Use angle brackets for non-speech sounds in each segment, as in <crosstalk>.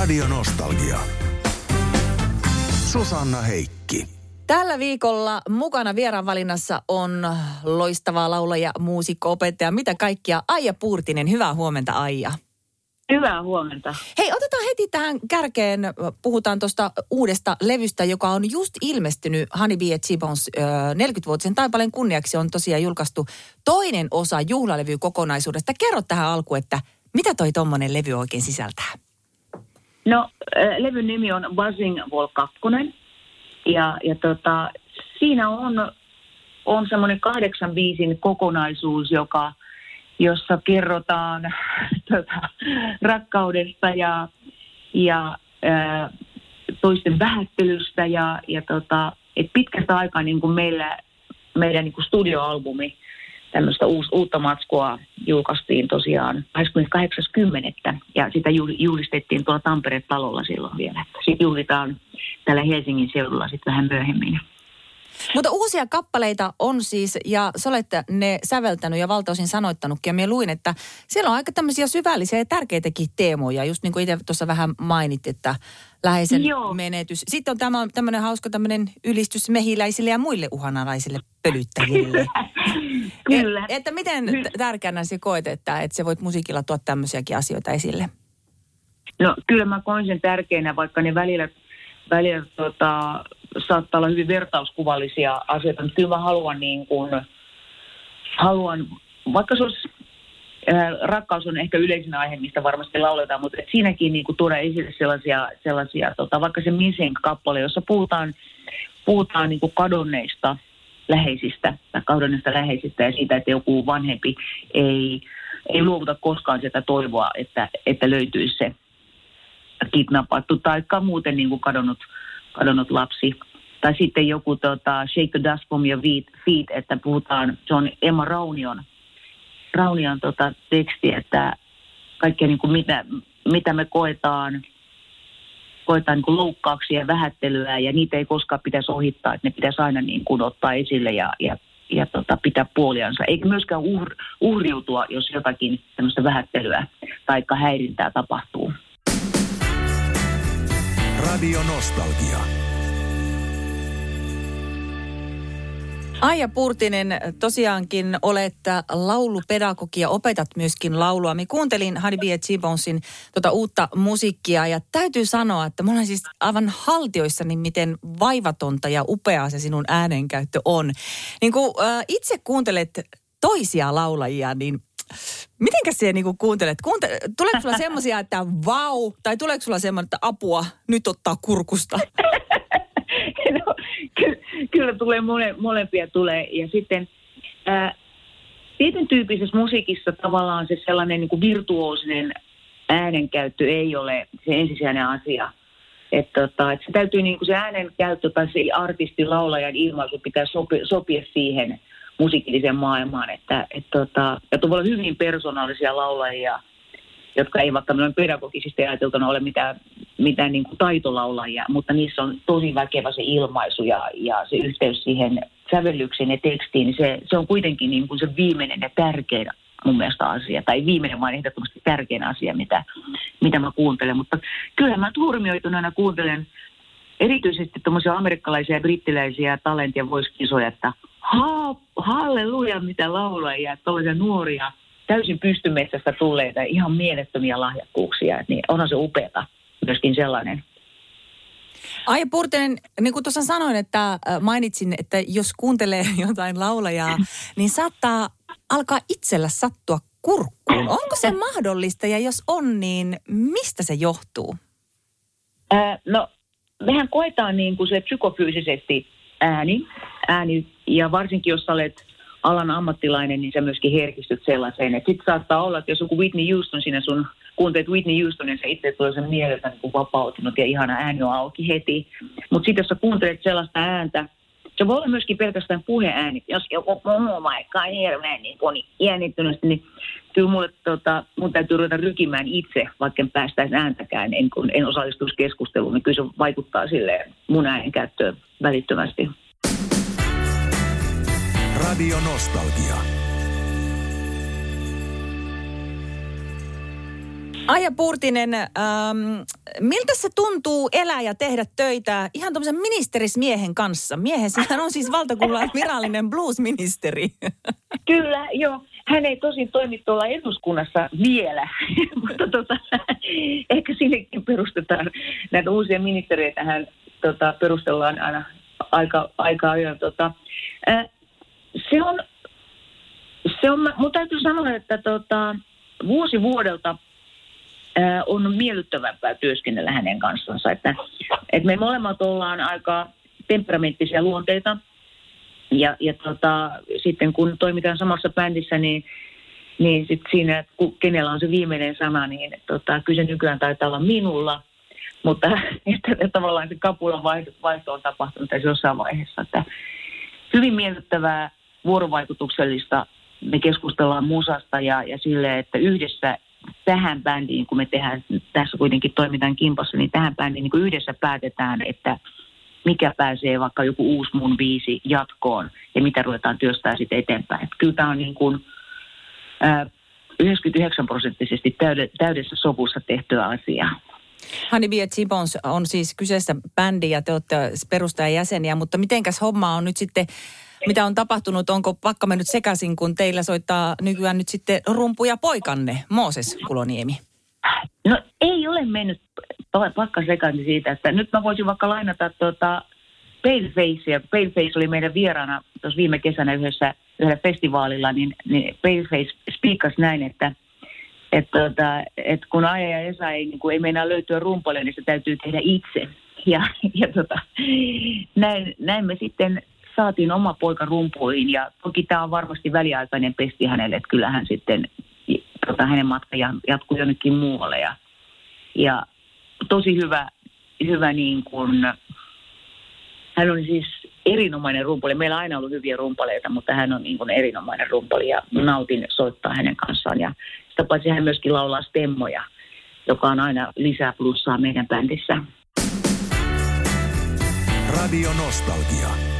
Radio Nostalgia. Susanna Heikki. Tällä viikolla mukana vieraanvalinnassa on loistava laulaja, muusikko, opettaja, mitä kaikkia. Aija Puurtinen, hyvää huomenta Aija. Hyvää huomenta. Hei, otetaan heti tähän kärkeen, puhutaan tuosta uudesta levystä, joka on just ilmestynyt Honey Bee Gibbons 40-vuotisen taipaleen kunniaksi on tosiaan julkaistu toinen osa juhlalevy kokonaisuudesta. Kerro tähän alkuun, että mitä toi tommonen levy oikein sisältää? No, levyn nimi on Buzzing Wall 2. Ja, ja tota, siinä on, on semmoinen kahdeksan viisin kokonaisuus, joka, jossa kerrotaan <laughs> tota, rakkaudesta ja, ja ää, toisten vähättelystä. Ja, ja tota, et pitkästä aikaa niin kuin meillä, meidän niin kuin studioalbumi tämmöistä uus, uutta matskua julkaistiin tosiaan 28.10. ja sitä julistettiin tuolla Tampereen talolla silloin vielä. Sitten juhlitaan täällä Helsingin seudulla sitten vähän myöhemmin. Mutta uusia kappaleita on siis, ja sä olet ne säveltänyt ja valtaosin sanoittanutkin. Ja minä luin, että siellä on aika tämmöisiä syvällisiä ja tärkeitäkin teemoja. Just niin kuin itse tuossa vähän mainit, että läheisen Joo. menetys. Sitten on tämä, tämmöinen hauska tämmöinen ylistys mehiläisille ja muille uhanalaisille pölyttäjille. <laughs> Kyllä. Et, että miten tärkeänä se koet, että, että se voit musiikilla tuoda tämmöisiäkin asioita esille? No kyllä mä koin sen tärkeänä, vaikka ne välillä, välillä tota, saattaa olla hyvin vertauskuvallisia asioita, mutta kyllä mä haluan niin kuin, haluan, vaikka se olisi äh, rakkaus on ehkä yleisin aihe, mistä varmasti lauletaan, mutta siinäkin niin kuin tuoda esille sellaisia, sellaisia tota, vaikka se Missing-kappale, jossa puhutaan, puhutaan niin kuin kadonneista läheisistä tai kadonneista läheisistä ja siitä, että joku vanhempi ei, ei luovuta koskaan sitä toivoa, että, että löytyisi se kidnappattu tai muuten niin kuin kadonnut, kadonnut lapsi. Tai sitten joku tota, Shake the Dust from your feet, että puhutaan, se on Emma Raunion, Raunion tota, teksti, että kaikkea niin kuin mitä, mitä me koetaan, koetaan niin kuin loukkauksia ja vähättelyä ja niitä ei koskaan pitäisi ohittaa, että ne pitäisi aina niin kuin ottaa esille ja, ja, ja tota, pitää puoliansa. Eikä myöskään uhr, uhriutua, jos jotakin tämmöistä vähättelyä tai häirintää tapahtuu. Radio Nostalgia. Aija Purtinen, tosiaankin olet laulupedagogi ja opetat myöskin laulua. Me kuuntelin Honey Chibonsin tota uutta musiikkia ja täytyy sanoa, että mä olen siis aivan haltioissani, miten vaivatonta ja upeaa se sinun äänenkäyttö on. Niin kun äh, itse kuuntelet toisia laulajia, niin Mitenkä siellä niinku kuuntelet? Kuunte, tuleeko sulla semmoisia, että vau, tai tuleeko sulla semmoinen, että apua, nyt ottaa kurkusta? <laughs> no, kyllä, kyllä tulee, mole, molempia tulee. Ja sitten ää, tietyn tyyppisessä musiikissa tavallaan se sellainen niin kuin virtuoosinen äänenkäyttö ei ole se ensisijainen asia. Että tota, et se täytyy niin kuin se äänenkäyttö tai se artistin, laulajan ilmaisu pitää sopi, sopia siihen – musiikilliseen maailmaan. Että, et tota, ja voi olla hyvin persoonallisia laulajia, jotka ei vaikka noin pedagogisesti ajateltuna ole mitään, mitään niin kuin taitolaulajia, mutta niissä on tosi väkevä se ilmaisu ja, ja se yhteys siihen sävellykseen ja tekstiin, se, se on kuitenkin niin kuin se viimeinen ja tärkein mun mielestä asia, tai viimeinen vaan ehdottomasti tärkein asia, mitä, mitä mä kuuntelen. Mutta kyllä mä turmioituneena kuuntelen erityisesti tuommoisia amerikkalaisia ja brittiläisiä talent- ja voiskisoja, että ha, halleluja mitä laulajia, tuollaisia nuoria, täysin pystymetsästä tulleita, ihan mielettömiä lahjakkuuksia, niin onhan se upeata myöskin sellainen. Ai Purtenen, niin kuin tuossa sanoin, että äh, mainitsin, että jos kuuntelee <laughs> jotain laulajaa, niin saattaa alkaa itsellä sattua kurkkuun. Onko se mahdollista ja jos on, niin mistä se johtuu? Äh, no mehän koetaan niin kuin se psykofyysisesti ääni, ääni, ja varsinkin jos olet alan ammattilainen, niin sä myöskin herkistyt sellaiseen. Sitten saattaa olla, että jos joku Whitney Houston siinä sun, kuuntelet Whitney Houston, niin sä itse tulee sen mieleltä niin vapautunut ja ihana ääni on auki heti. Mutta sitten jos sä kuuntelet sellaista ääntä, se voi olla myöskin pelkästään puheääni. Jos joku puhuu vaikka hirveän niin kun jännittyneesti, niin kyllä mulle, tota, mun täytyy ruveta rykimään itse, vaikka en päästäisi ääntäkään, en, kun en osallistuisi keskusteluun, niin kyllä se vaikuttaa sille mun äänenkäyttöön välittömästi. Radio Nostalgia. Aija Purtinen, ähm, miltä se tuntuu elää ja tehdä töitä ihan tuommoisen ministerismiehen kanssa? Miehen, hän on siis valtakunnan virallinen bluesministeri. Kyllä, joo. Hän ei tosin toimi tuolla eduskunnassa vielä, <laughs> mutta tota, ehkä sinnekin perustetaan näitä uusia ministeriöitä. Hän tota, perustellaan aina aika, aika ajoin. Tota, äh, se on, se on, mun täytyy sanoa, että tota, vuosi vuodelta – on miellyttävämpää työskennellä hänen kanssansa. Että, että me molemmat ollaan aika temperamenttisia luonteita. Ja, ja tota, sitten kun toimitaan samassa bändissä, niin, niin sit siinä, kun kenellä on se viimeinen sana, niin tota, kyllä se nykyään taitaa olla minulla. Mutta <laughs> että, tavallaan se kapulan vaihto, vaihto on tapahtunut tässä jossain vaiheessa. Että hyvin miellyttävää vuorovaikutuksellista. Me keskustellaan musasta ja, ja sille, että yhdessä tähän bändiin, kun me tehdään, tässä kuitenkin toimitaan kimpassa, niin tähän bändiin niin yhdessä päätetään, että mikä pääsee vaikka joku uusi mun viisi jatkoon ja mitä ruvetaan työstää sitten eteenpäin. Että kyllä tämä on niin kuin, ää, 99 prosenttisesti täydessä sovussa tehtyä asiaa. Honeybee Gibbons on siis kyseessä bändi ja te olette perustajajäseniä, mutta mitenkäs homma on nyt sitten mitä on tapahtunut? Onko pakka mennyt sekaisin, kun teillä soittaa nykyään nyt sitten rumpuja poikanne, Mooses Kuloniemi? No ei ole mennyt pakka sekaisin siitä, että nyt mä voisin vaikka lainata tuota Palefacea. Paleface oli meidän vieraana tuossa viime kesänä yhdessä, yhdellä festivaalilla, niin, niin Paleface spiikkasi näin, että että tota, et kun Aija ja Esa ei, niin kuin, ei meinaa löytyä rumpalle, niin se täytyy tehdä itse. Ja, ja tota, näin, näin me sitten saatiin oma poika rumpuihin ja toki tämä on varmasti väliaikainen pesti hänelle, että kyllähän sitten tota, hänen matka jatkuu jonnekin muualle ja, ja tosi hyvä, hyvä niin kuin, hän on siis erinomainen rumpali. Meillä on aina ollut hyviä rumpaleita, mutta hän on niin kuin erinomainen rumpali ja nautin soittaa hänen kanssaan. Ja sitä paitsi hän myöskin laulaa stemmoja, joka on aina lisää plussaa meidän bändissä. Radio Nostalgia.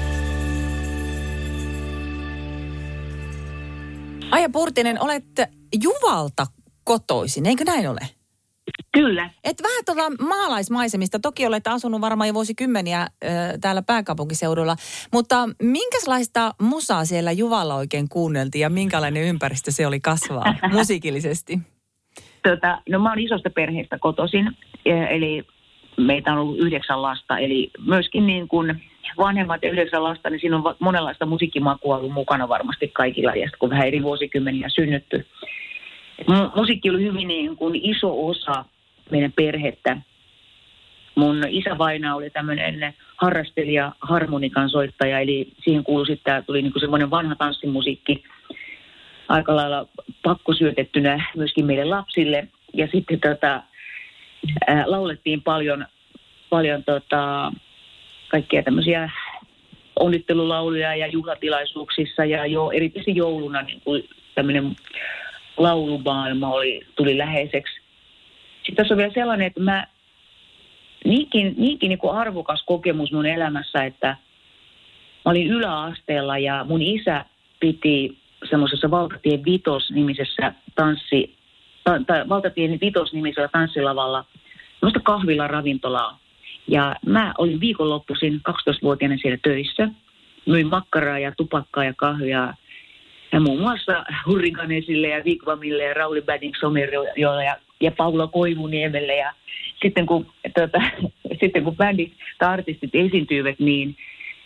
Aija Purtinen, olet Juvalta kotoisin, eikö näin ole? Kyllä. Et vähän tuolla maalaismaisemista, toki olet asunut varmaan jo vuosikymmeniä ö, täällä pääkaupunkiseudulla, mutta minkälaista musaa siellä Juvalla oikein kuunneltiin ja minkälainen ympäristö se oli kasvaa <laughs> musiikillisesti? Tota, no mä oon isosta perheestä kotoisin, e, eli meitä on ollut yhdeksän lasta, eli myöskin niin kuin vanhemmat ja yhdeksän lasta, niin siinä on monenlaista musiikkimakua ollut mukana varmasti kaikilla, ja kun vähän eri vuosikymmeniä synnytty. Musiikki oli hyvin niin kuin iso osa meidän perhettä. Mun isä Vaina oli tämmöinen harrastelija, harmonikan soittaja, eli siihen kuului sitten, tuli niin kuin semmoinen vanha tanssimusiikki aika lailla pakkosyötettynä myöskin meille lapsille. Ja sitten tota, ää, laulettiin paljon, paljon tota, kaikkia tämmöisiä onnittelulauluja ja juhlatilaisuuksissa ja jo erityisesti jouluna niin kuin tämmöinen laulumaailma oli, tuli läheiseksi. Sitten tässä on vielä sellainen, että mä niinkin, niinkin niin kuin arvokas kokemus mun elämässä, että mä olin yläasteella ja mun isä piti semmoisessa Valtatien Vitos-nimisessä tanssi, ta, ta, Valtatien Vitos-nimisellä tanssilavalla semmoista kahvila ravintolaa. Ja mä olin viikonloppuisin 12-vuotiaana siellä töissä. Myin makkaraa ja tupakkaa ja kahvia ja muun muassa Hurrikanesille ja Vigvamille ja Rauli Badding Somerjolle ja, ja Paula Koivuniemelle. Ja sitten kun, tuota, <laughs> sitten kun bändit tai artistit esiintyivät, niin,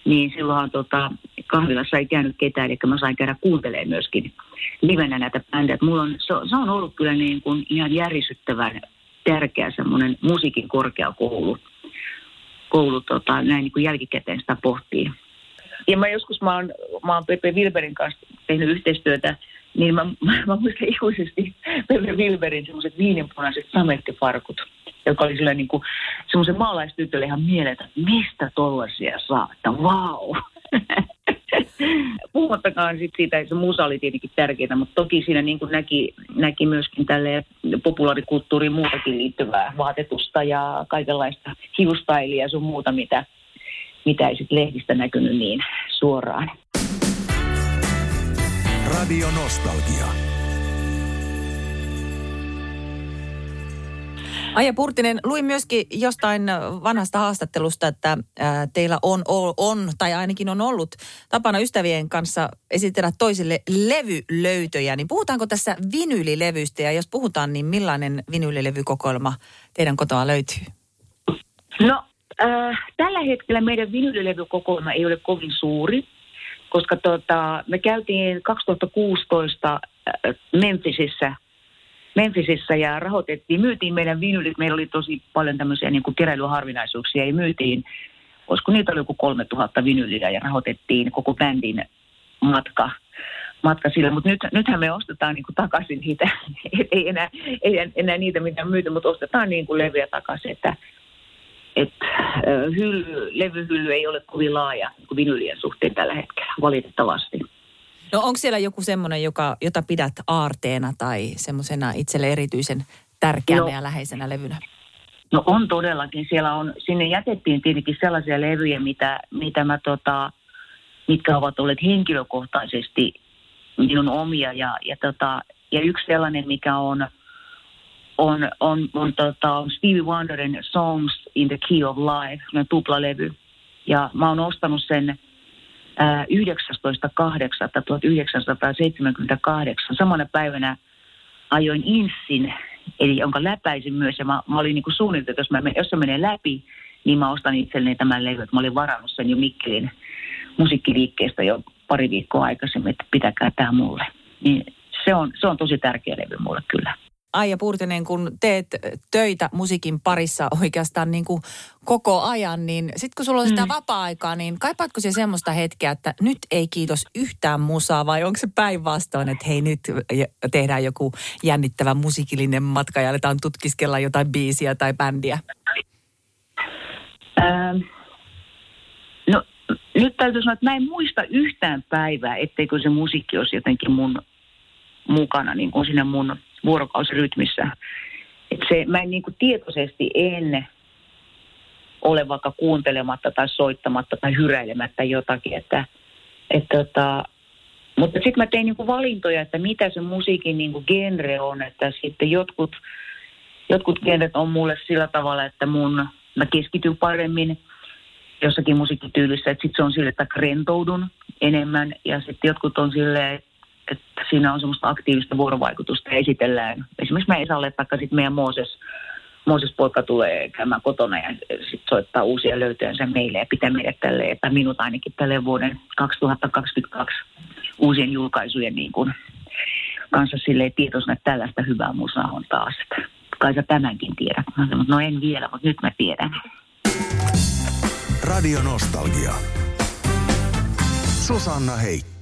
niin silloinhan tota, kahvilassa ei käynyt ketään, eli mä sain käydä kuuntelemaan myöskin livenä näitä bändejä. Mulla on, se, se on ollut kyllä niin kuin ihan järisyttävän tärkeä semmoinen musiikin korkeakoulu koulu tota, näin niin kuin jälkikäteen sitä pohtii. Ja mä joskus, mä oon, mä oon Pepe Wilberin kanssa tehnyt yhteistyötä, niin mä, <laughs> mä, mä muistan ikuisesti Pepe Wilberin semmoiset viininpunaiset samettifarkut, joka oli sillä niin kuin semmoisen maalaistytölle ihan mielettä, että mistä tollaisia saa, että vau. Wow. <laughs> Puhumattakaan sit siitä, että se musa oli tietenkin tärkeää, mutta toki siinä niin kuin näki, näki myöskin tälle populaarikulttuuriin muutakin liittyvää vaatetusta ja kaikenlaista hiustailia ja sun muuta, mitä, mitä ei sitten lehdistä näkynyt niin suoraan. Radio Nostalgia. Aija Purtinen, luin myöskin jostain vanhasta haastattelusta, että teillä on, on, tai ainakin on ollut tapana ystävien kanssa esitellä toisille levylöytöjä. Niin puhutaanko tässä vinylilevystä ja jos puhutaan, niin millainen vinylilevykokoelma teidän kotoa löytyy? No, äh, tällä hetkellä meidän vinylilevykokoelma ei ole kovin suuri, koska tota, me käytiin 2016 äh, Memphisissä Memphisissä ja rahoitettiin, myytiin meidän vinylit, meillä oli tosi paljon tämmöisiä niin kuin keräilyharvinaisuuksia ja myytiin, olisiko niitä oli joku 3000 vinyliä ja rahoitettiin koko bändin matka, matka sillä, mutta nyt, nythän me ostetaan niin kuin takaisin niitä, <laughs> ei enää, ei enää niitä mitä myyty, mutta ostetaan niin kuin levyjä takaisin, että että hylly, levyhylly ei ole kovin laaja niin vinylien suhteen tällä hetkellä, valitettavasti. No onko siellä joku semmoinen, joka, jota pidät aarteena tai semmoisena itselle erityisen tärkeänä no, ja läheisenä levynä? No on todellakin. Siellä on, sinne jätettiin tietenkin sellaisia levyjä, mitä, mitä mä tota, mitkä ovat olleet henkilökohtaisesti minun omia. Ja, ja, tota, ja yksi sellainen, mikä on, on, on, on tota, Stevie Wonderin Songs in the Key of Life, tuplalevy. Ja mä oon ostanut sen 19.8.1978. Samana päivänä ajoin Inssin, eli jonka läpäisin myös. Ja mä, mä olin niin suunniteltu, että jos, mä, jos se menee läpi, niin mä ostan itselleni tämän levy. Mä olin varannut sen jo Mikkelin musiikkiliikkeestä jo pari viikkoa aikaisemmin, että pitäkää tämä mulle. Niin se on, se on tosi tärkeä levy mulle kyllä. Aija Purtinen, kun teet töitä musiikin parissa oikeastaan niin kuin koko ajan, niin sitten kun sulla on sitä mm. vapaa-aikaa, niin kaipaatko se semmoista hetkeä, että nyt ei kiitos yhtään musaa vai onko se päinvastoin, että hei nyt tehdään joku jännittävä musiikillinen matka ja aletaan tutkiskella jotain biisiä tai bändiä? Ähm, no nyt täytyy sanoa, että mä en muista yhtään päivää, etteikö se musiikki olisi jotenkin mun mukana niin kuin siinä mun vuorokausirytmissä. Et se, mä en niin kuin tietoisesti en ole vaikka kuuntelematta tai soittamatta tai hyräilemättä jotakin. Että, et tota, mutta sitten mä tein niinku valintoja, että mitä se musiikin niinku genre on. Että sitten jotkut, jotkut genret on mulle sillä tavalla, että mun, mä keskityn paremmin jossakin musiikkityylissä, että sitten se on sille, että rentoudun enemmän. Ja sitten jotkut on silleen, että siinä on semmoista aktiivista vuorovaikutusta ja esitellään. Esimerkiksi mä Esalle, taikka sitten meidän Mooses, Mooses poika tulee käymään kotona ja sitten soittaa uusia löytöjänsä meille ja pitää meidät tälle, että minut ainakin tälle vuoden 2022 uusien julkaisujen niin kuin kanssa silleen tietoisena, että tällaista hyvää musaa on taas. Että kai sä tämänkin tiedät. No en vielä, mutta nyt mä tiedän. Radio Nostalgia. Susanna Heikki.